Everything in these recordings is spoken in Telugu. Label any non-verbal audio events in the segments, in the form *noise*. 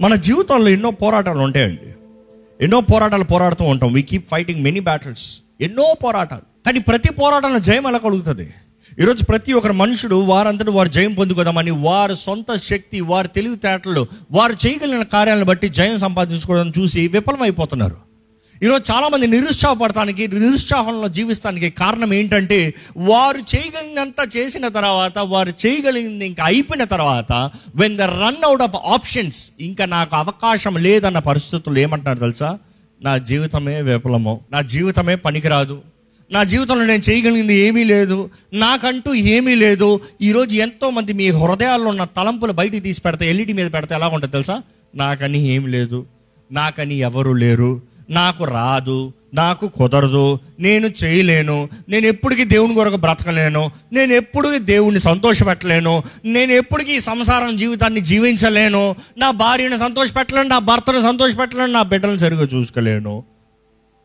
మన జీవితంలో ఎన్నో పోరాటాలు ఉంటాయండి. ఎన్నో పోరాటాలు పోరాడుతూ ఉంటాం. We keep fighting many battles ఎన్నో పోరాటాలు. కానీ ప్రతి పోరాటంలో జయం ఎలా కలుగుతుంది? ఈరోజు ప్రతి ఒక్కరు మనుషుడు వారంతటి వారు జయం పొందుకోదామని వారి సొంత శక్తి వారి తెలివితేటలు వారు చేయగలిగిన కార్యాలను బట్టి జయం సంపాదించుకోవడం చూసి విఫలమైపోతున్నారు. ఈరోజు చాలామంది నిరుత్సాహపడటానికి నిరుత్సాహంలో జీవిస్తానికి కారణం ఏంటంటే వారు చేయగలిగినంత చేసిన తర్వాత వారు చేయగలిగింది ఇంకా అయిపోయిన తర్వాత when the run out of options ఇంకా నాకు అవకాశం లేదన్న పరిస్థితులు ఏమంటున్నారు తెలుసా? నా జీవితమే విఫలము. నా జీవితమే పనికిరాదు. నా జీవితంలో నేను చేయగలిగింది ఏమీ లేదు. నాకంటూ ఏమీ లేదు. ఈరోజు ఎంతోమంది మీ హృదయాల్లో ఉన్న తలంపులు బయటికి తీసి పెడితే ఎల్ఈడి మీద పెడితే ఎలా ఉంటుంది తెలుసా? నాకని ఏం లేదు. నాకని ఎవరు లేరు. నాకు రాదు నాకు కుదరదు నేను చేయలేను నేను ఎప్పటికీ దేవుని కొరకు బ్రతకలేను నేను ఎప్పటికీ దేవుణ్ణి సంతోషపెట్టలేను నేను ఎప్పటికీ ఈ సంసారం జీవితాన్ని జీవించలేను నా భార్యను సంతోషపెట్టలేను నా భర్తను సంతోషపెట్టలేను నా బిడ్డలను సరిగ్గా చూసుకోలేను.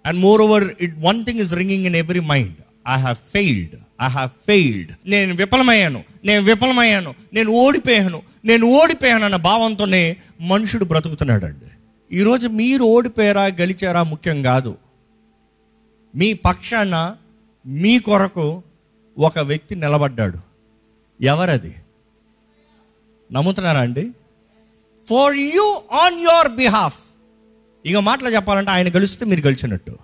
And moreover it one thing is ringing in every mind I have failed I have failed నేను విఫలమయ్యాను నేను విఫలమయ్యాను నేను ఓడిపోయాను నేను ఓడిపోయాను అన్న భావంతోనే మనుషుడు బ్రతుకుతున్నాడండి. ఈరోజు మీరు ఓడిపోయారా గెలిచారా ముఖ్యం కాదు. మీ పక్షాన మీ కొరకు ఒక వ్యక్తి నిలబడ్డాడు. ఎవరది? నమ్ముతున్నారా అండి? For you on your behalf ఇక మాటలు చెప్పాలంటే ఆయన గెలిస్తే మీరు గెలిచినట్టు.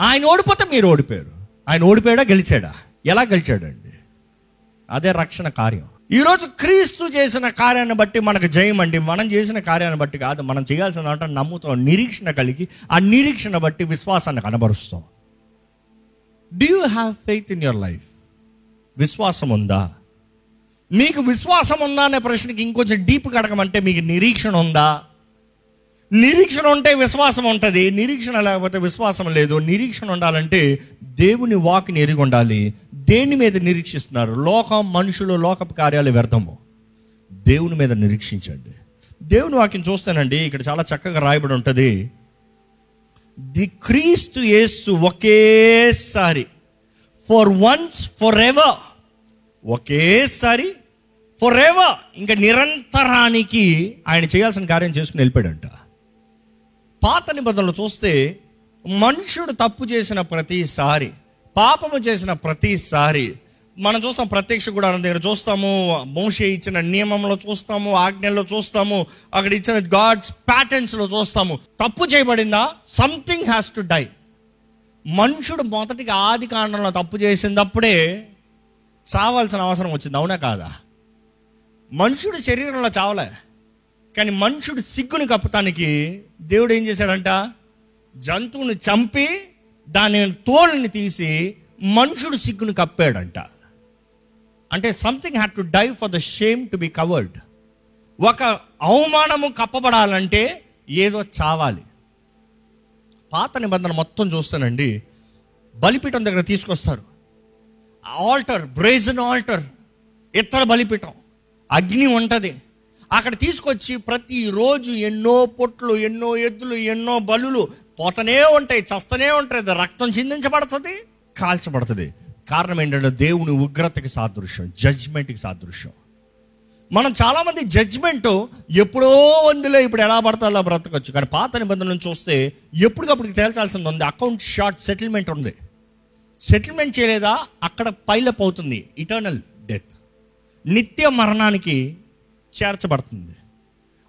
ఆయన ఓడిపోతే మీరు ఓడిపోయారు. ఆయన ఓడిపోయాడా గెలిచాడా? ఎలా గెలిచాడండి? అదే రక్షణ కార్యం. ఈరోజు క్రీస్తు చేసిన కార్యాన్ని బట్టి మనకు జయం అండి. మనం చేసిన కార్యాన్ని బట్టి కాదు మనం చేయాల్సిన అంటే నమ్ముతాం నిరీక్షణ కలిగి ఆ నిరీక్షణ బట్టి విశ్వాసాన్ని కనబరుస్తాం. Do you have faith in your life విశ్వాసం ఉందా? మీకు విశ్వాసం ఉందా అనే ప్రశ్నకి ఇంకొంచెం డీప్ కడకమంటే మీకు నిరీక్షణ ఉందా? నిరీక్షణ ఉంటే విశ్వాసం ఉంటుంది నిరీక్షణ లేకపోతే విశ్వాసం లేదు. నిరీక్షణ ఉండాలంటే దేవుని వాక్ని ఎరిగి ఉండాలి. దేని మీద నిరీక్షిస్తున్నారు? లోకం మనుషులు లోకపు కార్యాలు వ్యర్థము. దేవుని మీద నిరీక్షించండి. దేవుని వాక్యం చూస్తానండి ఇక్కడ చాలా చక్కగా రాయబడి ఉంటుంది. ది క్రీస్తు యేసు ఒకేసారి ఫర్ వన్స్ ఫర్ ఎవర్ ఒకేసారి ఫర్ ఎవర్ ఇంకా నిరంతరానికి ఆయన చేయాల్సిన కార్యం చేసుకుని వెళ్ళిపోయాడంట. పాత నిబంధనలు చూస్తే మనుషుడు తప్పు చేసిన ప్రతిసారి పాపము చేసిన ప్రతిసారి మనం చూస్తాం ప్రత్యక్ష గుడారం దగ్గర చూస్తాము మోషే ఇచ్చిన నియమంలో చూస్తాము ఆజ్ఞల్లో చూస్తాము అక్కడ ఇచ్చిన గాడ్స్ ప్యాటర్న్స్లో చూస్తాము. తప్పు చేయబడిందా? సంథింగ్ హ్యాస్ టు డై మనుషుడు మొదటిగా ఆది కాండంలో తప్పు చేసినప్పుడే చావాల్సిన అవసరం వచ్చింది అవునా కాదా? మనుషుడు శరీరంలో చావలే. కానీ మనుషుడు సిగ్గుని కప్పటానికి దేవుడు ఏం చేశాడంట? జంతువుని చంపి దాని తోళ్ళని తీసి మనుషుడు సిగ్గుని కప్పాడంట. అంటే something had to die for the shame to be covered ఒక అవమానము కప్పబడాలంటే ఏదో చావాలి. పాత నిబంధన మొత్తం చూస్తానండి. బలిపీఠం దగ్గర తీసుకొస్తారు. ఆల్టర్ బ్రేజన్ ఆల్టర్ ఇతర బలిపీఠం. అగ్ని ఉంటుంది. అక్కడ తీసుకొచ్చి ప్రతిరోజు ఎన్నో పొట్లు ఎన్నో ఎద్దులు ఎన్నో బలులు పోతనే ఉంటాయి చస్తనే ఉంటాయి. రక్తం చిందించబడుతుంది. కాల్చబడుతుంది. కారణం ఏంటంటే దేవుని ఉగ్రతకి సాదృశ్యం జడ్జ్మెంట్కి సాదృశ్యం. మనం చాలామంది జడ్జ్మెంట్ ఎప్పుడో ఉందిలే ఇప్పుడు ఎలా పడతా అలా బ్రతకొచ్చు. కానీ పాత నిబంధనలను చూస్తే ఎప్పటికప్పుడు తేల్చాల్సింది ఉంది. అకౌంట్ షార్ట్ సెటిల్మెంట్ ఉంది. సెటిల్మెంట్ చేయలేదా? అక్కడ పైలప్ అవుతుంది. Eternal death. నిత్య మరణానికి చేర్చబడుతుంది.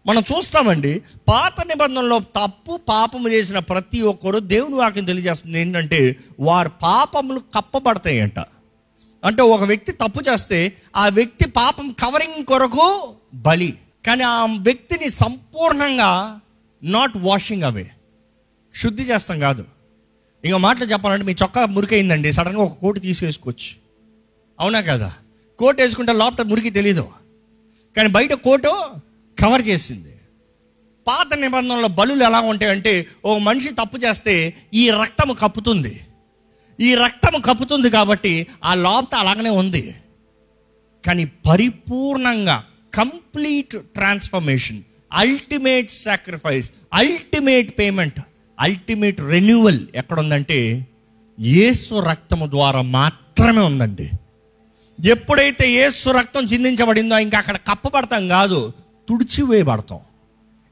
మనం చూస్తామండి పాత నిబంధనలో తప్పు పాపము చేసిన ప్రతి ఒక్కరు దేవుని వాక్యం తెలియజేస్తుంది ఏంటంటే వారు పాపములు కప్పబడతాయంట. అంటే ఒక వ్యక్తి తప్పు చేస్తే ఆ వ్యక్తి పాపం కవరింగ్ కొరకు బలి. కానీ ఆ వ్యక్తిని సంపూర్ణంగా నాట్ వాషింగ్ అవే శుద్ధి చేస్తాం కాదు. ఇంకో మాటలు చెప్పాలంటే మీ చొక్కా మురికైందండి సడన్గా ఒక కోటు తీసేసుకోవచ్చు. అవునా కదా? కోట్ వేసుకుంటే లోపల మురికి తెలీదు. కానీ బయట కోటు కవర్ చేసింది. పాత నిబంధనలో బలులు ఎలా ఉంటాయంటే ఓ మనిషి తప్పు చేస్తే ఈ రక్తము కప్పుతుంది. ఈ రక్తము కప్పుతుంది కాబట్టి ఆ లోపట అలాగనే ఉంది. కానీ పరిపూర్ణంగా complete transformation ultimate sacrifice ultimate payment ultimate renewal ఎక్కడ ఉందంటే యేసు రక్తము ద్వారా మాత్రమే ఉందండి. ఎప్పుడైతే ఏసు రక్తం చిందించబడిందో ఇంకా అక్కడ కప్పబడతాం కాదు తుడిచివేయబడతాం.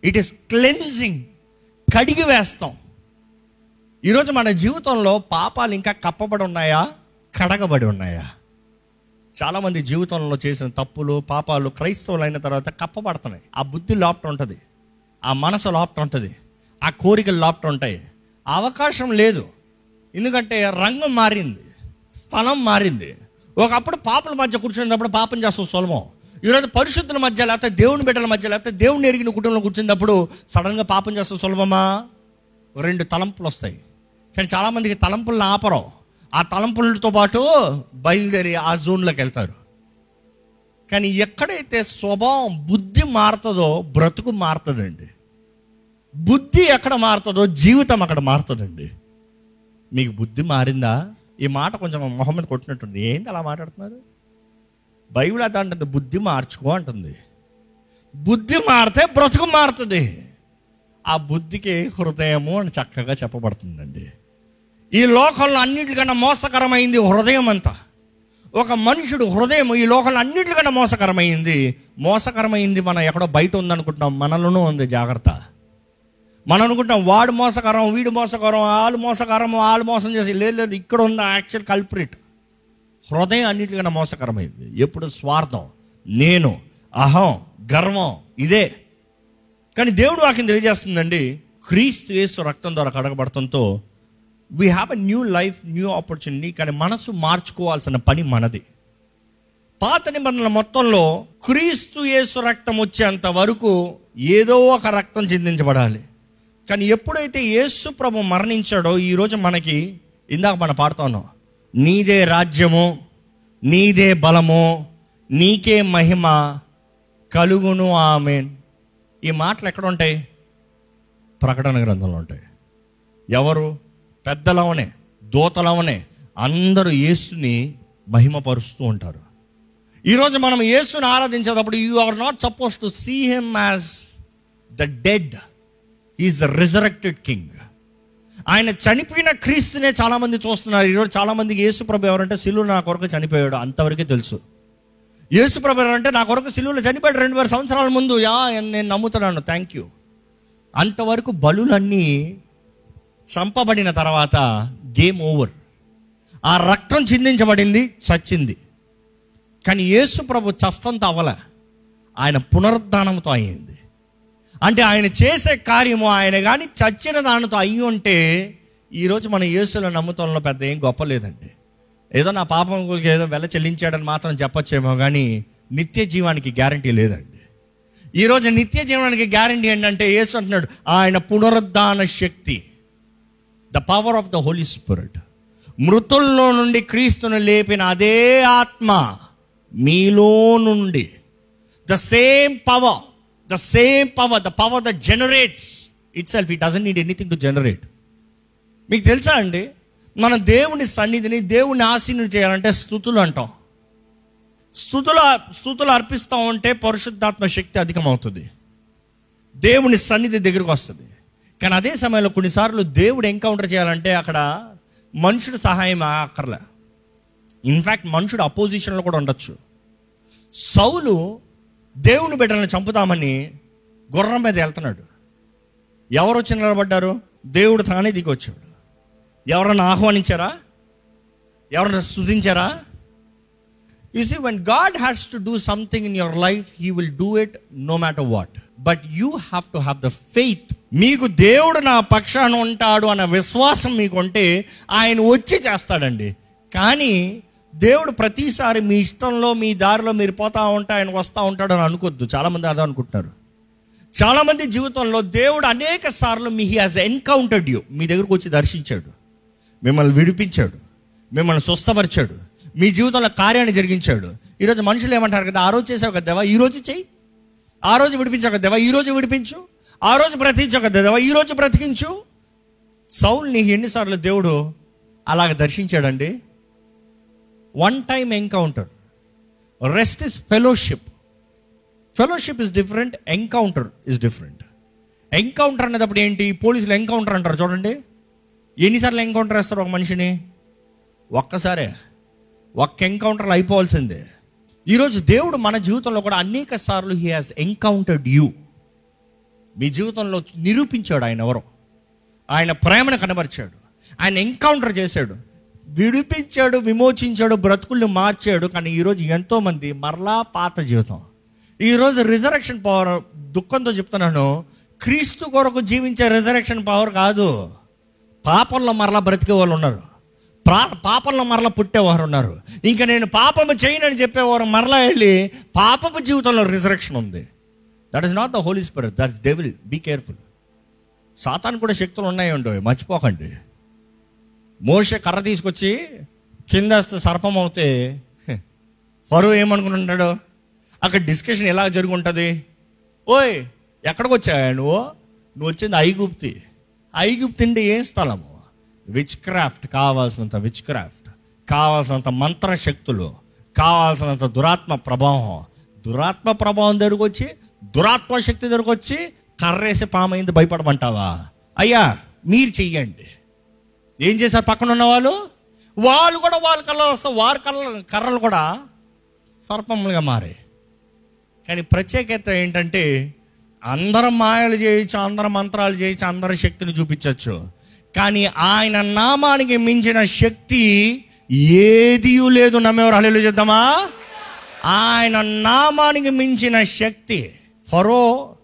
ఇట్ ఈస్ క్లెన్జింగ్ కడిగి వేస్తాం. ఈరోజు మన జీవితంలో పాపాలు ఇంకా కప్పబడి ఉన్నాయా? కడగబడి ఉన్నాయా? చాలామంది జీవితంలో చేసిన తప్పులు పాపాలు క్రైస్తవులు అయిన తర్వాత కప్పబడుతున్నాయి. ఆ బుద్ధి లోపట ఉంటుంది. ఆ మనసు లోపట ఉంటుంది. ఆ కోరికలు లోపట ఉంటాయి. అవకాశం లేదు. ఎందుకంటే రంగం మారింది. స్థలం మారింది. ఒకప్పుడు పాపల మధ్య కూర్చున్నప్పుడు పాపం చేస్తాం సులభం ఈరోజు పరిశుద్ధుల మధ్య లేకపోతే దేవుని బిడ్డల మధ్య లేకపోతే దేవుని ఎరిగిన కుటుంబంలో కూర్చున్నప్పుడు సడన్గా పాపం చేస్తాం సులభమా రెండు తలంపులు వస్తాయి. కానీ చాలామందికి తలంపులను ఆపరం. ఆ తలంపులతో పాటు బయలుదేరి ఆ జోన్లోకి వెళ్తారు. కానీ ఎక్కడైతే స్వభావం బుద్ధి మారుతుందో బ్రతుకు మారుతుందండి. బుద్ధి ఎక్కడ మారుతుందో జీవితం అక్కడ మారుతుందండి. మీకు బుద్ధి మారిందా? ఈ మాట కొంచెం మొహమ్మద్ కొట్టినట్టుంది. ఏంటి అలా మాట్లాడుతున్నారు? బైబిల్ అదే అంటుంది బుద్ధి మార్చుకో అంటుంది. బుద్ధి మారితే బ్రతుకు మారుతుంది. ఆ బుద్ధికి హృదయము అని చక్కగా చెప్పబడుతుందండి. ఈ లోకంలో అన్నిటికన్నా మోసకరమైంది హృదయం అంతా. ఒక మనుషుడు హృదయం ఈ లోకంలో అన్నిటికన్నా మోసకరమైంది. మోసకరమైంది మనం ఎక్కడో బయట ఉందనుకుంటున్నాం మనలోనూ ఉంది జాగ్రత్త. మనం అనుకుంటాం వాడు మోసకరం వీడు మోసకరం వాళ్ళు మోసకరం వాళ్ళు మోసం చేసి లేదు లేదు ఇక్కడ ఉన్న యాక్చువల్ కల్ప్రిట్ హృదయం అన్నిటికన్నా మోసకరమైంది. ఎప్పుడు స్వార్థం నేను అహం గర్వం ఇదే. కానీ దేవుడు వాక్యం తెలియజేస్తుందండి క్రీస్తు యేసు రక్తం ద్వారా కడగబడటంతో we have a new life new opportunity కానీ మనసు మార్చుకోవాల్సిన పని మనది. పాత నిబంధనల మొత్తంలో క్రీస్తు యేసు రక్తం వచ్చేంత వరకు ఏదో ఒక రక్తం చిందించబడాలి. కానీ ఎప్పుడైతే యేసు ప్రభు మరణించాడో ఈరోజు మనకి ఇందాక మనం పాడుతా ఉన్నాం నీదే రాజ్యము నీదే బలము నీకే మహిమ కలుగును ఆమెన్. ఈ మాటలు ఎక్కడ ఉంటాయి ప్రకటన గ్రంథంలో ఉంటాయి. ఎవరు? పెద్దలవనే దూతలవనే అందరూ యేసుని మహిమపరుస్తూ ఉంటారు. ఈరోజు మనం యేసుని ఆరాధించేటప్పుడు you are not suppose to see him as the dead is the resurrected king. ఆయన చనిపోయిన క్రీస్తునే చాలామంది చూస్తున్నారు. ఈరోజు చాలామందికి యేసుప్రభు ఎవరంటే సిలువు నా కొరకు చనిపోయాడు. అంతవరకే తెలుసు. యేసుప్రభు ఎవరంటే నా కొరకు సిలువులో చనిపోయాడు రెండు వేల సంవత్సరాల ముందు. యా నేను నమ్ముతున్నాను. థ్యాంక్ యూ అంతవరకు బలులన్నీ చంపబడిన తర్వాత గేమ్ ఓవర్. ఆ రక్తం చిందించబడింది చచ్చింది. కానీ యేసు ప్రభు చస్తంతో అవ్వలే. ఆయన పునరుద్ధానంతో అయ్యింది అంటే ఆయన చేసే కార్యము ఆయన కానీ చచ్చిన దానితో అయ్యి ఉంటే ఈరోజు మన యేసులో నమ్ముతంలో పెద్ద ఏం గొప్ప లేదండి. ఏదో నా పాపం ఏదో వెల చెల్లించాడని మాత్రం చెప్పొచ్చేమో కానీ నిత్య జీవానికి గ్యారంటీ లేదండి. ఈరోజు నిత్య జీవనానికి గ్యారంటీ ఏంటంటే యేసు అంటున్నాడు ఆయన పునరుద్ధాన శక్తి the power of the Holy Spirit మృతుల్లో నుండి క్రీస్తును లేపిన అదే ఆత్మ మీలో నుండి the same power the same power the power the generates itself it doesn't need anything to generate మీకు తెలుసా అండి? మన దేవుని సన్నిధిని దేవుని ఆశీనుడు చేయాలంటే స్థుతులు అంటాం. స్థుతులు స్థుతులు అర్పిస్తూ ఉంటే పరిశుద్ధాత్మ శక్తి అధికమవుతుంది. దేవుని సన్నిధి దగ్గరకు వస్తుంది. కానీ అదే సమయంలో కొన్నిసార్లు దేవుడు ఎన్కౌంటర్ చేయాలంటే అక్కడ మనుషుడు సహాయం అక్కర్లే ఇన్ఫ్యాక్ట్ మనుషుడు అపోజిషన్లో కూడా ఉండొచ్చు. సౌలు దేవుని బిడ్డలను చంపుతామని గుర్రం మీద వెళ్తున్నాడు. ఎవరు వచ్చి నిలబడ్డారు? దేవుడు తానే దిగొచ్చాడు. ఎవరన్నా ఆహ్వానించారా? ఎవరన్నా స్థుతించారా you see when God has to do something in your life he will do it no matter what but you have to have the faith మీకు దేవుడు నా పక్షాన ఉంటాడు అన్న విశ్వాసం మీకు ఉంటే ఆయన వచ్చి చేస్తాడండి. కానీ దేవుడు ప్రతిసారి మీ ఇష్టంలో మీ దారిలో మీరు పోతా ఉంటా ఆయన వస్తూ ఉంటాడు అని అనుకోద్దు. చాలామంది అదే అనుకుంటున్నారు. చాలామంది జీవితంలో దేవుడు అనేక సార్లు మీ హీ హాజ్ ఎన్కౌంటర్డ్ యూ మీ దగ్గరకు వచ్చి దర్శించాడు. మిమ్మల్ని విడిపించాడు. మిమ్మల్ని స్వస్థపరిచాడు. మీ జీవితంలో కార్యాన్ని జరిగించాడు. ఈరోజు మనుషులు ఏమంటారు కదా ఆ రోజు చేసావు కదా దేవా ఈ రోజు చెయ్యి ఆ రోజు విడిపించావు కదా దేవా ఈ రోజు విడిపించు. ఆ రోజు బ్రతికించావు కదా దేవా ఈ రోజు బ్రతికించు. సౌల్ని ఎన్నిసార్లు దేవుడు అలాగ దర్శించాడండి? One time encounter rest is fellowship fellowship is different encounter is different encounter అనేటప్పుడు ఏంటి? పోలీసులు ఎన్కౌంటర్ అంటారు చూడండి. ఎన్నిసార్లు ఎన్కౌంటర్ వేస్తారు ఒక మనిషిని? ఒక్కసారే. ఒక్క ఎన్కౌంటర్లో అయిపోవాల్సిందే. ఈరోజు దేవుడు మన జీవితంలో కూడా అనేక సార్లు హీ హాజ్ ఎన్కౌంటర్డ్ యూ మీ జీవితంలో నిరూపించాడు ఆయన ఎవరో. ఆయన ప్రేమను కనబరిచాడు. ఆయన ఎన్కౌంటర్ చేశాడు. విడిపించాడు విమోచించాడు బ్రతుకుల్ని మార్చాడు. కానీ ఈరోజు ఎంతోమంది మరలా పాత జీవితం. ఈరోజు రిజరక్షన్ పవర్ దుఃఖంతో చెప్తున్నాను. క్రీస్తు కొరకు జీవించే రిజరక్షన్ పవర్ కాదు. పాపంలో మరలా బ్రతికే వాళ్ళు ఉన్నారు. ప్రా పాపంలో మరలా పుట్టేవారు ఉన్నారు. ఇంకా నేను పాపము చేయనని చెప్పేవారు మరలా వెళ్ళి పాపపు జీవితంలో రిజరక్షన్ ఉంది. That is not the Holy Spirit that's devil be careful Satan కూడా శక్తులు ఉన్నాయండి. మర్చిపోకండి. మోషే కర్ర తీసుకొచ్చి కింద సర్పం అవుతే హె, ఫరో ఏమనుకుంటున్నాడు అక్కడ డిస్కషన్ ఎలా జరుగుంటుంది? ఓయ్ ఎక్కడికి వచ్చాయా నువ్వు? నువ్వు వచ్చింది ఐగుప్తి. ఐగుప్తి అంటే ఏం స్థలము? విచ్ క్రాఫ్ట్ కావాల్సినంత విచ్ క్రాఫ్ట్ కావాల్సినంత మంత్ర శక్తులు కావాల్సినంత దురాత్మ ప్రభావం. దురాత్మ ప్రభావం దగ్గరకు వచ్చి దురాత్మ శక్తి దగ్గరకు వచ్చి కర్రేసి పామైంది భయపడమంటావా? అయ్యా మీరు చెయ్యండి. ఏం చేశారు పక్కన ఉన్న వాళ్ళు వాళ్ళు కూడా వాళ్ళ కళ్ళ వస్తే వారి కళ్ళ కర్రలు కూడా సర్పములుగా మారాయి కానీ ప్రత్యేకత ఏంటంటే అందరం మాయలు చేయొచ్చు అందరం మంత్రాలు చేయొచ్చు అందరి శక్తిని చూపించవచ్చు. కానీ ఆయన నామానికి మించిన శక్తి ఏదీ లేదు. నమ్మేవారు హల్లు చేద్దామా ఆయన నామానికి మించిన శక్తి. ఫరో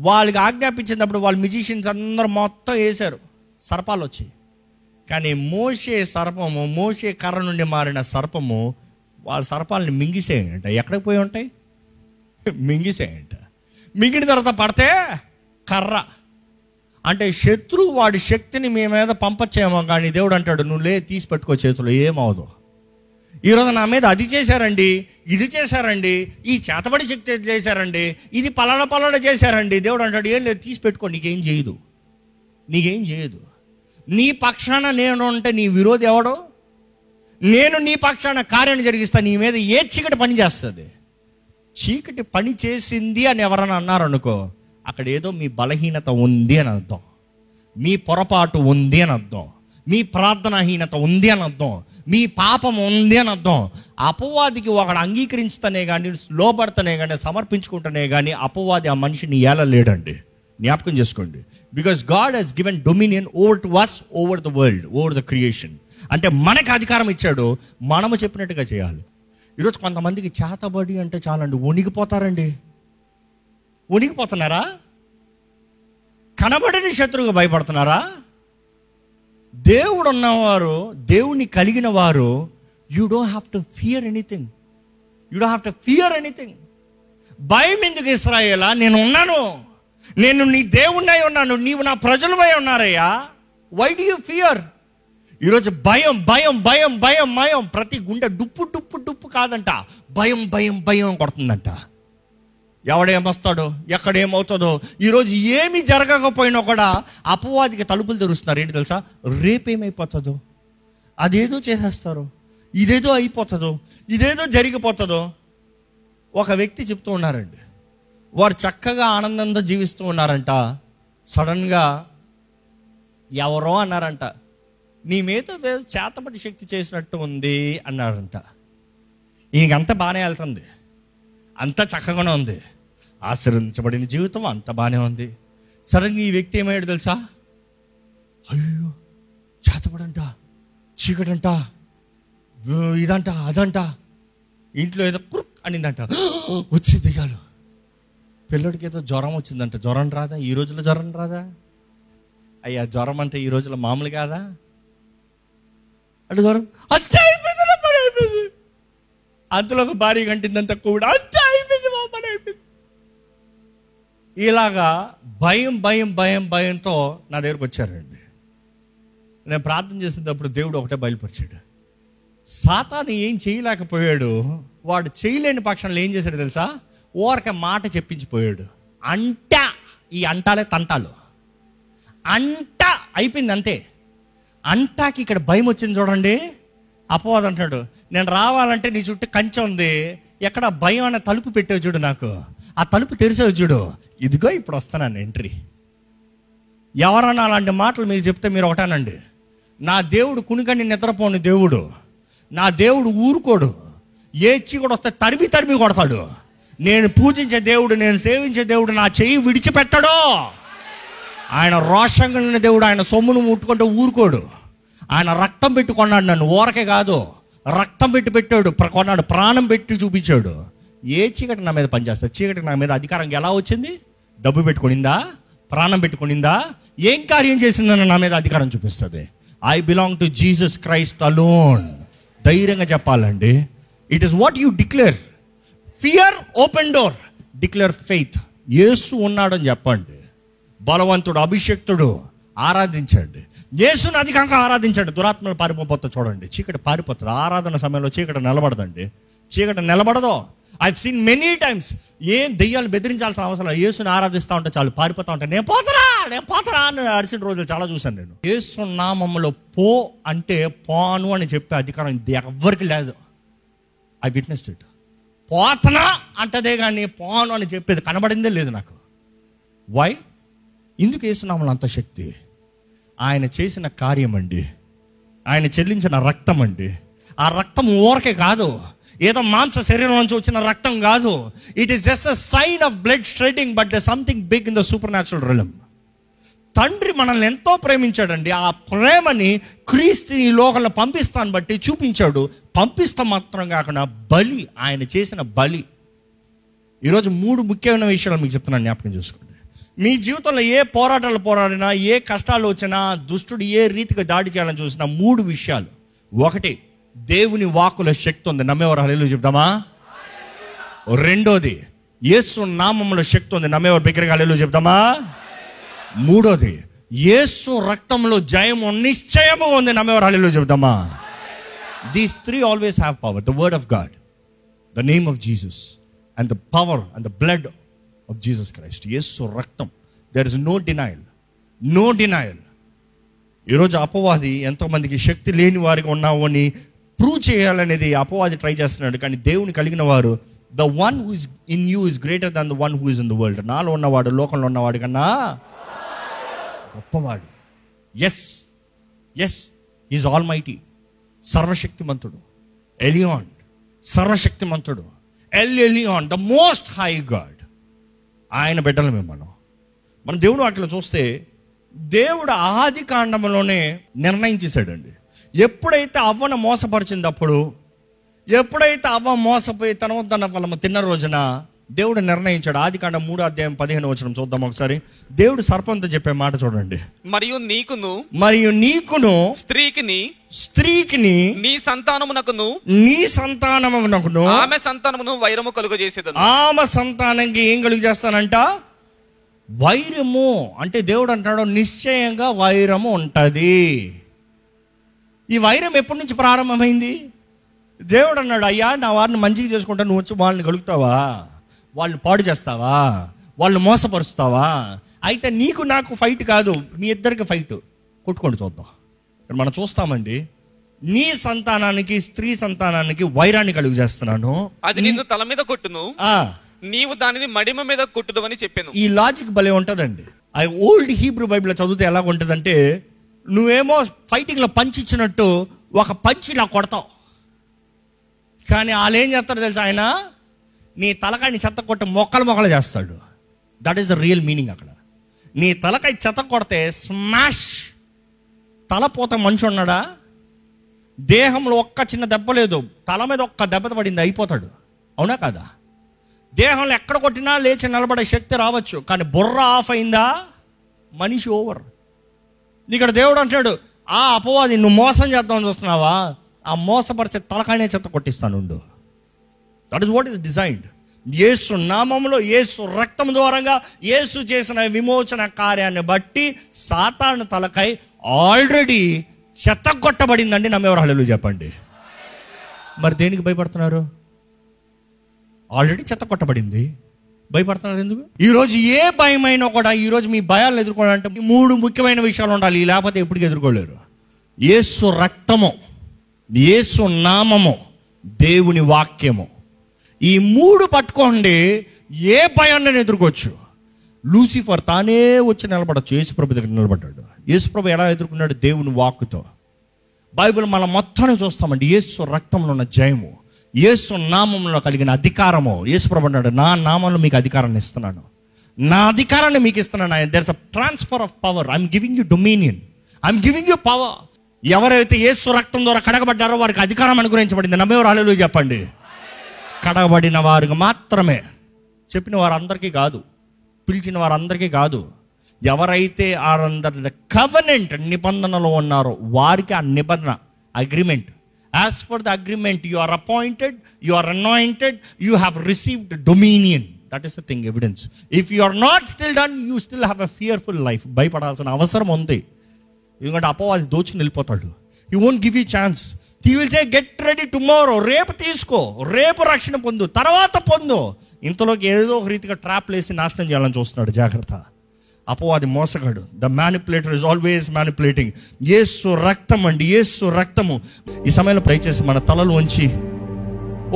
వాళ్ళకి ఆజ్ఞాపించినప్పుడు వాళ్ళ మ్యూజిషియన్స్ అందరూ మొత్తం వేశారు. సర్పాలు వచ్చి. కానీ మోసే సర్పము మోసే కర్ర నుండి మారిన సర్పము వాళ్ళ సర్పాలని మింగిసేయంట. ఎక్కడికి పోయి ఉంటాయి? మింగిసేయంట. మింగిన తర్వాత పడితే కర్ర. అంటే శత్రువు వాడి శక్తిని మీ మీద పంపచ్చేమో కానీ దేవుడు అంటాడు నువ్వు లే తీసి పెట్టుకో చేతులు ఏమవదు ఈరోజు నా మీద అది చేశారండి ఇది చేశారండి ఈ చేతబడి శక్తి చేశారండి ఇది పలానా పలానా చేశారండి. దేవుడు అంటాడు ఏం లేదు తీసి పెట్టుకో నీకేం చేయదు. నీకేం చేయదు. నీ పక్షాన నేను అంటే నీ విరోధి ఎవడో? నేను నీ పక్షాన కార్యాన్ని జరిగిస్తా నీ మీద ఏ చీకటి పని చేస్తుంది? చీకటి పని చేసింది అని ఎవరైనా అన్నారు అనుకో అక్కడ ఏదో మీ బలహీనత ఉంది అని అర్థం. మీ పొరపాటు ఉంది అని అర్థం. మీ ప్రార్థనాహీనత ఉంది అని అర్థం. మీ పాపం ఉంది అని అర్థం. అపవాదికి ఒకడు అంగీకరించుతనే కానీ లోబడతనే కానీ సమర్పించుకుంటనే కానీ అపవాది ఆ మనిషిని ఏలలేడండి. జ్ఞాపకం చేసుకోండి. Because God has given dominion over to us over the world over the creation అంటే మనకు అధికారం ఇచ్చాడు మనము చెప్పినట్టుగా చేయాలి. ఈరోజు కొంతమందికి చేతబడి అంటే చాలండి. వణికిపోతారండి వణిగిపోతున్నారా? కనబడని శత్రువుగా భయపడుతున్నారా? దేవుడు ఉన్నవారు దేవుని కలిగిన వారు you don't have to fear anything you don't have to fear anything భయం ఎందుకు ఇస్రాయేలా? నేను ఉన్నాను నేను నీ దేవుణ్ణై ఉన్నాను నీవు నా ప్రజలమై ఉన్నారయ్యా. వై డు యూ ఫియర్ ఈరోజు భయం భయం భయం భయం భయం. ప్రతి గుండె డుప్పు డుప్పు డుప్పు కాదంట. భయం భయం భయం కొడుతుందంట. ఎవడేమొస్తాడో? ఎక్కడేమవుతుందో? ఈరోజు ఏమి జరగకపోయినా కూడా అపవాదికి తలుపులు తెరుస్తున్నారు. ఏంటి తెలుసా? రేపేమైపోతుందో? అదేదో చేసేస్తారు. ఇదేదో అయిపోతుందో? ఇదేదో జరిగిపోతుందో? ఒక వ్యక్తి చెప్తూ ఉన్నారండి. వారు చక్కగా ఆనందంతో జీవిస్తూ ఉన్నారంట. సడన్గా ఎవరో అన్నారంట. నీ మీద చేతపటి శక్తి చేసినట్టు ఉంది అన్నారంట. ఈయనంతా బాగానే వెళ్తుంది. అంతా చక్కగానే ఉంది. ఆశీర్వదించబడిన జీవితం అంత బాగానే ఉంది. సడన్గా ఈ వ్యక్తి ఏమయ్యాడు తెలుసా? అయ్యో చేతపడంట చీకటంట ఇదంట అదంట ఇంట్లో ఏదో కురుక్ అనిందంట. *gasps* వచ్చి దిగాలు పిల్లడికి ఏదో జ్వరం వచ్చిందంట. జ్వరం రాదా? ఈ రోజుల్లో జ్వరం రాదా? అయ్యా జ్వరం అంటే ఈ రోజుల్లో మామూలు కాదా? అంటే జ్వరం అంతే అయిపోయింది నా పని అయిపోయింది. అంతలో ఒక భారీ కంటిందంత కూడా అంతే అయిపోయింది మా పని అయిపోయింది. ఇలాగా భయం భయం భయం భయంతో నా దగ్గరకు వచ్చారండి. నేను ప్రార్థన చేసేటప్పుడు దేవుడు ఒకటే బయలుపరిచాడు. సాతాను ఏం చేయలేకపోయాడు వాడు చేయలేని పక్షంలో ఏం చేశాడు తెలుసా? ఓరక మాట చెప్పించిపోయాడు. అంట ఈ అంటాలే తంటాలు. అంట అయిపోయింది అంతే అంటాకి ఇక్కడ భయం వచ్చింది చూడండి. అపవాదం అంటాడు నేను రావాలంటే నీ చుట్టూ కంచె ఉంది. ఎక్కడ భయం అనే తలుపు పెట్టావు చూడు నాకు. ఆ తలుపు తెరిసావు చూడు. ఇదిగో ఇప్పుడు వస్తాను ఎంట్రీ ఎవరన్నా అలాంటి మాటలు మీరు చెప్తే మీరు ఒకటానండి. నా దేవుడు కునికండి నిద్రపోని దేవుడు. నా దేవుడు ఊరుకోడు. ఏడ్చి కూడా వస్తే తరిమి తరిమి కొడతాడు. నేను పూజించే దేవుడు నేను సేవించే దేవుడు నా చెయ్యి విడిచిపెట్టడు. ఆయన రోషంగా దేవుడు ఆయన సొమ్మును ముట్టుకుంటే ఊరుకోడు. ఆయన రక్తం పెట్టుకున్నాడు నన్ను. ఊరకే కాదు రక్తం పెట్టి పెట్టాడు ప్ర- కొన్నాడు ప్రాణం పెట్టి చూపించాడు. ఏ చీకటి నా మీద పనిచేస్తుంది చీకటి నా మీద అధికారం ఎలా వచ్చింది? డబ్బు పెట్టుకునిందా? ప్రాణం పెట్టుకునిందా? ఏం కార్యం చేసిందని నా మీద అధికారం చూపిస్తుంది? I belong to Jesus Christ alone ధైర్యంగా చెప్పాలండి. It is what you declare fear open door declare faith యేసు ఉన్నాడని చెప్పండి. బలవంతుడు అభిషక్తుడు ఆరాధించండి. యేసుని అధికంగా ఆరాధించండి. దురాత్మలు పారిపోతే చూడండి. చీకటి పారిపోతుంది. ఆరాధన సమయంలో చీకటి నిలబడదండి. చీకటి నిలబడదు. ఐ సీన్ మెనీ టైమ్స్ ఏం దెయ్యాలు బెదిరించాల్సిన అవసరం లేదు. యేసుని ఆరాధిస్తూ ఉంటే చాలు పారిపోతా ఉంటే నేను పోతరా నేను పోతరా అని అరిచిన రోజులు చాలా చూశాను నేను. యేసు నామంలో పో అంటే పోను అని చెప్పే అధికారం ఇది ఎవ్వరికి లేదు. ఐ విట్నెస్డ్ ఇట్ పోతనా అంటదే కానీ పోను అని చెప్పేది కనబడిందే లేదు నాకు. వై ఎందుకు వేస్తున్నాము అంత శక్తి? ఆయన చేసిన కార్యం అండి. ఆయన చెల్లించిన రక్తం అండి. ఆ రక్తం ఊరకే కాదు. ఏదో మాంస శరీరం నుంచి వచ్చిన రక్తం కాదు. It is just a sign of blood shedding but the something big in the supernatural realm తండ్రి మనల్ని ఎంతో ప్రేమించాడండి. ఆ ప్రేమని క్రీస్తు ఈ లోకంలో పంపిస్తాను బట్టి చూపించాడు. పంపిస్తా మాత్రం కాకుండా బలి ఆయన చేసిన బలి. ఈరోజు మూడు ముఖ్యమైన విషయాలు మీకు చెప్తున్నాను జ్ఞాపకం చూసుకోండి. మీ జీవితంలో ఏ పోరాటాలు పోరాడినా ఏ కష్టాలు వచ్చినా దుష్టుడు ఏ రీతిగా దాడి చేయాలని చూసినా మూడు విషయాలు. ఒకటి దేవుని వాకుల శక్తి ఉంది. నమ్మేవారు హలేలు చెప్తామా? రెండోది యేసు నామంలో శక్తి ఉంది. నమ్మేవారు బిగ్గరగా హలేలు చెప్తామా? మూడోది యేసు రక్తంలో జయము నిశ్చయము ఉంది. నమ్మేవారు హలేలు చెబుతామా? These three always have power the word of God the name of Jesus and the power and the blood of Jesus Christ యేసు రక్తం. There is no denial no denial ఈరోజు అపవాది ఎంతోమందికి శక్తి లేని వారికి ఉన్నావు అని ప్రూవ్ చేయాలనేది అపవాది ట్రై చేస్తున్నాడు. కానీ దేవుని కలిగిన వారు the one who is in you is greater than the one who is in the world నాలో ఉన్నవాడు లోకంలో ఉన్నవాడు కన్నా గొప్పవాడు. Yes yes is almighty సర్వశక్తిమంతుడు. ఎలియాన్ సర్వశక్తిమంతుడు. El Elyon the most high God ఆయన బిడ్డలు మేము మనం. మన దేవుడు వాటిలో చూస్తే దేవుడు ఆది కాండంలోనే నిర్ణయించేశాడండి ఎప్పుడైతే అవ్వను మోసపరిచినప్పుడు ఎప్పుడైతే అవ్వ మోసపోయి తన వద్దన్న ఫలము తిన్న రోజున దేవుడు నిర్ణయించాడు. ఆది కాండం మూడో అధ్యాయం పదిహేను వచ్చిన చూద్దాం ఒకసారి. దేవుడు సర్పంతో చెప్పే మాట చూడండి. మరియు నీకును మరియు నీకును స్త్రీకిని స్త్రీకిని నీ సంతానమునకును నీ సంతానమునకును ఆమె సంతానమును వైరము కలుగజేసేదను. ఆమె సంతానంకి ఏం కలుగు చేస్తానంట వైరము. అంటే దేవుడు అంటాడు నిశ్చయంగా వైరము ఉంటుంది. ఈ వైరం ఎప్పటి నుంచి ప్రారంభమైంది? దేవుడు అన్నాడు అయ్యా నా వారిని మంచిగా చేసుకుంటా నువ్వు వచ్చి వాళ్ళని కలుగుతావా? వాళ్ళని పాడు చేస్తావా? వాళ్ళు మోసపరుస్తావా? అయితే నీకు నాకు ఫైట్ కాదు మీ ఇద్దరికి ఫైట్ కొట్టుకోండి చూద్దాం. ఇక్కడ మనం చూస్తామండి. నీ సంతానానికి స్త్రీ సంతానానికి వైరాన్ని కలుగు చేస్తున్నాను. అది నిన్ను తల మీద కొట్టును. నీవు దానిని మడిమ మీద కొట్టుదు అని చెప్పాను. ఈ లాజిక్ భలే ఉంటుందండి. ఆ ఓల్డ్ హీబ్రూ బైబిల్ చదివితే ఎలా ఉంటుందంటే నువ్వేమో ఫైటింగ్లో పంచ్ ఇచ్చినట్టు ఒక పంచ్ ఇలా కొడతావు. కానీ వాళ్ళు ఏం చేస్తారో తెలుసా ఆయన? నీ తలకాయని చెత్త కొట్టి మొక్కలు మొక్కలు చేస్తాడు. That is the real meaning అక్కడ. నీ తలకాయ చెత్త కొడితే స్మాష్ తలపోత మనిషి ఉన్నాడా? దేహంలో ఒక్క చిన్న దెబ్బ లేదు. తల మీద ఒక్క దెబ్బ పడింది అయిపోతాడు. అవునా కాదా? దేహంలో ఎక్కడ కొట్టినా లేచి నిలబడే శక్తి రావచ్చు. కానీ బుర్ర ఆఫ్ అయిందా? మనిషి ఓవర్. ఇక్కడ దేవుడు అంటున్నాడు ఆ అపవాది నువ్వు మోసం చేద్దామని చూస్తున్నావా? ఆ మోసపరిచే తలకాయనే చెత్త కొట్టిస్తానుండు. That is what is designed యేసు నామంలో యేసు రక్తం ద్వారంగా యేసు చేసిన విమోచన కార్యాన్ని బట్టి సాతాను తలకై ఆల్రెడీ చెత్త కొట్టబడిందండి నమ్మేవారు హళలు చెప్పండి. మరి దేనికి భయపడుతున్నారు? ఆల్రెడీ చెత్త కొట్టబడింది భయపడుతున్నారు ఎందుకు? ఈరోజు ఏ భయమైనా కూడా ఈరోజు మీ భయాలను ఎదుర్కోవాలంటే మూడు ముఖ్యమైన విషయాలు ఉండాలి. లేకపోతే ఎప్పటికీ ఎదుర్కోలేరు. యేసు రక్తము యేసు నామము దేవుని వాక్యము. ఈ మూడు పట్టుకోండి ఏ భయాన్ని ఎదుర్కోవచ్చు? లూసిఫర్ తానే వచ్చి నిలబడచ్చు యేసుప్రభు దగ్గర నిలబడ్డాడు. యేసుప్రభు ఎలా ఎదుర్కొన్నాడు? దేవుని వాక్కుతో. బైబిల్ మనం మొత్తాన్ని చూస్తామండి. యేసు రక్తంలో ఉన్న జయము యేసు నామంలో కలిగిన అధికారము. యేసుప్రభు అన్నాడు నా నామంలో మీకు అధికారాన్ని ఇస్తున్నాను. నా అధికారాన్ని మీకు ఇస్తున్నాను ఆయన there's a transfer of power I'm giving you dominion I'm giving you power ఎవరైతే యేసు రక్తం ద్వారా కడగబడ్డారో వారికి అధికారం అనుగ్రహించబడింది. నమ్మేవారు? అలలు చెప్పండి. కడబడిన వారికి మాత్రమే. చెప్పిన వారందరికీ కాదు. పిలిచిన వారందరికీ కాదు. ఎవరైతే ఆరందరి కవనెంట్ నిబంధనలో ఉన్నారో వారికి ఆ నిబంధన agreement as for the agreement you are appointed you are anointed you have received dominion that is the thing evidence if you are not still done you still have a fearful life భయపడాల్సిన అవసరం ఉంది. ఎందుకంటే అపవాది దోచుకుని వెళ్ళిపోతాడు. You won't give you chance he will say get ready tomorrow రేపు తీసుకో. రేపు రక్షణ పొందు. తర్వాత పొందు. ఇంతలోకి ఏదో ఒక రీతిగా ట్రాప్ వేసి నాశనం చేయాలని చూస్తున్నాడు. జాగ్రత్త. అపవాది మోసగాడు. The manipulator is always manipulating ఏసు రక్తం అండి. ఏసు రక్తము. ఈ సమయంలో దయచేసి మన తలలు వంచి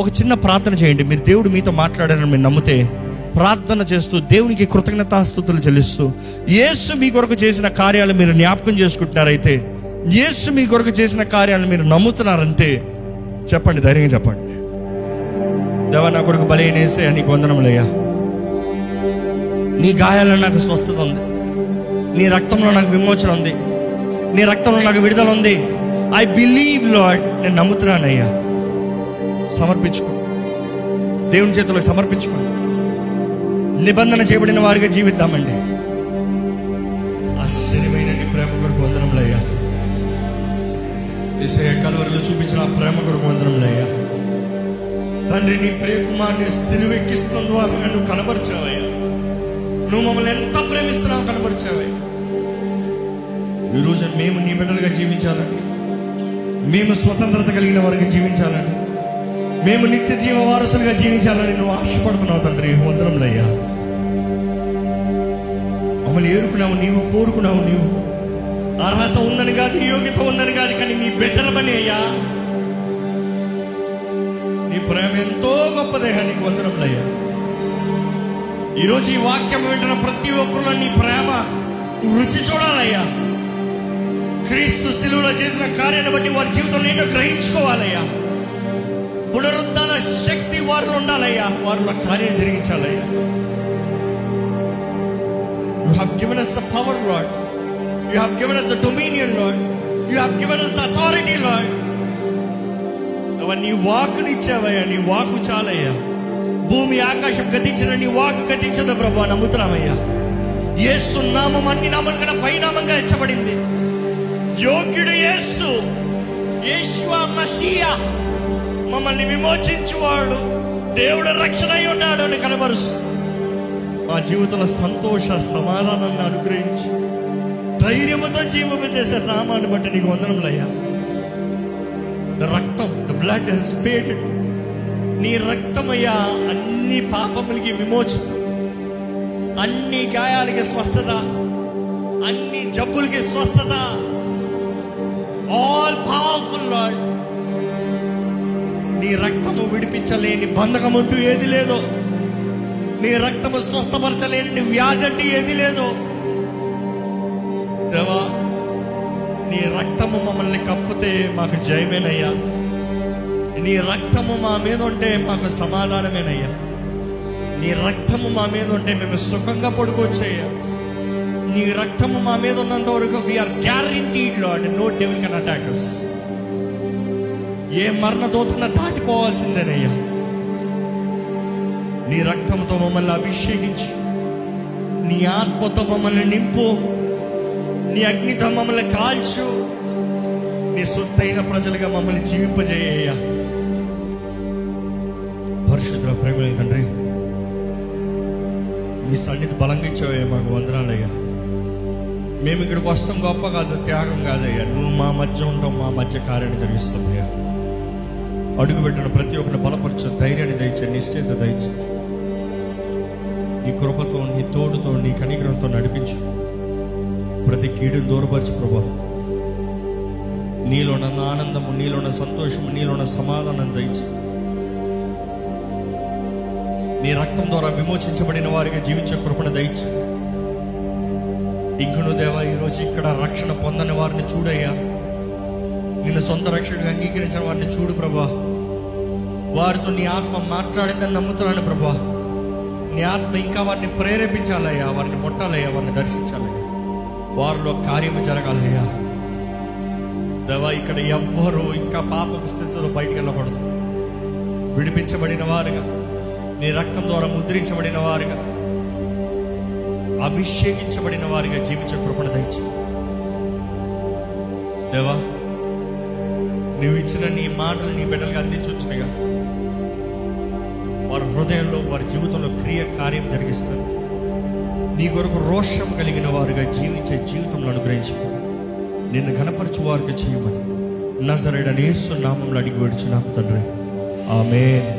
ఒక చిన్న ప్రార్థన చేయండి. మీరు దేవుడు మీతో మాట్లాడారని మీరు నమ్మితే ప్రార్థన చేస్తూ దేవునికి కృతజ్ఞతాస్తుతులు చెల్లిస్తూ యేసు మీ కొరకు చేసిన కార్యాలు మీరు జ్ఞాపకం చేసుకుంటున్నారైతే యేసు మీ కొరకు చేసిన కార్యాలను మీరు నమ్ముతున్నారంటే చెప్పండి ధైర్యంగా చెప్పండి. దేవా నా కొరకు బలైనసే నీకు వందనములయ్యా నీ గాయాల్లో నాకు స్వస్థత ఉంది. నీ రక్తంలో నాకు విమోచన ఉంది. నీ రక్తంలో నాకు విడుదల ఉంది. ఐ బిలీవ్ లాడ్ నేను నమ్ముతున్నానయ్యా సమర్పించుకో. దేవుని చేతిలో సమర్పించుకో. నిబంధన చేయబడిన వారిగా జీవిద్దామండి. ఏసయ్య కలువరిలో చూపించిన ఆ ప్రేమ కొరకు వందనములయ్యా తండ్రి నీ ప్రేకుమాన్ని సిలువెక్కిస్తున్న ద్వారా నన్ను కనబరిచావయ్యా. నువ్వు మమ్మల్ని ఎంత ప్రేమిస్తున్నావు కనబరిచావయ్యా. ఈరోజు మేము నీ బిడ్డలుగా జీవించాలని మేము స్వతంత్రత కలిగిన వారికి జీవించాలని మేము నిత్య జీవ వారసులుగా జీవించాలని నువ్వు ఆశపడుతున్నావు తండ్రి. వందరంలయ్యా మమ్మల్ని ఏరుకున్నావు నీవు కోరుకున్నావు నీవు. అర్హత ఉందని కాదు యోగ్యత ఉందని కాదు కానీ నీ బిడ్డలమని అయ్యా. నీ ప్రేమ ఎంతో గొప్పదయ్యా నీకు వందరములయ్యా ఈరోజు ఈ వాక్యం వింటున్న ప్రతి ఒక్కరిలో నీ ప్రేమ రుచి చూడాలయ్యా. క్రీస్తు శిలువలో చేసిన కార్యాన్ని బట్టి వారి జీవితంలో ఏంటో గ్రహించుకోవాలయ్యా. పునరుద్ధాన శక్తి వారిలో ఉండాలయ్యా వారిలో కార్యం జరిగించాలయ్యా. You have given us the power Lord you have given us the dominion Lord you have given us the authority Lord అవన్నీ నీ వాకుని ఇచ్చావయ్యా నీ వాకు చాలయ్యా. భూమి ఆకాశం గతించిన నీ వాకు గతించదు ప్రభు నమ్ముతున్నామయ్యా యేసు నామం అన్ని నామం కన్నా పైనామంగా ఇచ్చబడింది యోగ్యుడు యేసు యేషువా మసీయా మమ్మల్ని విమోచించువాడు దేవుడు రక్షణ అయి ఉన్నాడు అని కనబరుస్తూ. మా జీవితంలో సంతోష సమాధానాన్ని అనుగ్రహించి. ధైర్యముతో జీవింపజేసే చేసే నామాన్ని బట్టి నీకు వందనములయ్యా. ద రక్తం ద బ్లడ్ హెస్ పేటెడ్ నీ రక్తమయ్యా అన్ని పాపములకి విమోచన. అన్ని గాయాలకి స్వస్థత. అన్ని జబ్బులకి స్వస్థత. ఆల్ పవర్ఫుల్ లాడ్ నీ రక్తము విడిపించలేని బంధకం అంటూ ఏది లేదో. నీ రక్తము స్వస్థపరచలేని వ్యాధి అంటూ ఏది లేదో. దేవా నీ రక్తము మమ్మల్ని కప్పితే మాకు జయమేనయ్యా. నీ రక్తము మా మీద ఉంటే మాకు సమాధానమేనయ్యా. నీ రక్తము మా మీద ఉంటే మేము సుఖంగా పడుకోవచ్చయ్యా. నీ రక్తము మా మీద ఉన్నంత వరకు we are guaranteed Lord no devil can attack us ఏ మరణ దోతన దాటిపోవాల్సిందేనయ్యా. నీ రక్తంతో మమ్మల్ని అభిషేకించు. నీ ఆత్మతో మమ్మల్ని నింపు. నీ అగ్నితో మమ్మల్ని కాల్చు. నీ సొత్తైన ప్రజలుగా మమ్మల్ని జీవింపజేయ్యా పరిశుద్ధ ప్రేమల తండ్రి నీ సన్నిధి బలంగా ఇచ్చావయ్యా మాకు వందనాలయ్యా. మేము ఇక్కడికి వస్తాం గొప్ప కాదు త్యాగం కాదయ్యా. నువ్వు మా మధ్య ఉంటావు మా మధ్య కార్యాన్ని జరిగిస్తావయ్యా. అడుగుపెట్టిన ప్రతి ఒక్కరిని బలపరచు ధైర్యాన్ని దయచే నిశ్చయిత దయచే. నీ కృపతో నీ తోడుతో నీ కనిగ్రహంతో నడిపించు. ప్రతి కీడు దూరపరచు ప్రభా. నీలోన ఆనందము నీలోన సంతోషము నీలోన సమాధానం దయచి. నీ రక్తం ద్వారా విమోచించబడిన వారిగా జీవించే కృపణ దయచి. ఇంకను దేవా ఈరోజు ఇక్కడ రక్షణ పొందని వారిని చూడయ్యా. నిన్ను సొంత రక్షణగా అంగీకరించిన వారిని చూడు ప్రభా. వారితో నీ ఆత్మ మాట్లాడిందని నమ్ముతున్నాను ప్రభా. నీ ఆత్మ ఇంకా వారిని ప్రేరేపించాలయ్యా వారిని ముట్టాలయ్యా వారిని దర్శించాలయ్యా. వారిలో కార్యము జరగాలయ్యా. దేవా ఇక్కడ ఎవ్వరూ ఇంకా పాప స్థితిలో బయటికి వెళ్ళకూడదు. విడిపించబడిన వారుగా నీ రక్తం ద్వారా ముద్రించబడిన వారుగా అభిషేకించబడిన వారిగా జీవించే కృపణ దయచి. దేవా నువ్వు ఇచ్చిన నీ మాటలు నీ బిడ్డలుగా అందించవచ్చునుగా వారి హృదయంలో వారి జీవితంలో క్రియ కార్యం జరిగిస్తుంది. నీ కొరకు రోషం కలిగిన వారుగా జీవించే జీవితంలో అనుగ్రహించు. నిన్ను కనపరచు వారికి చేయమని నజరడనేసు నామంలో అడిగి వేడుచున్నాం తండ్రి. ఆమె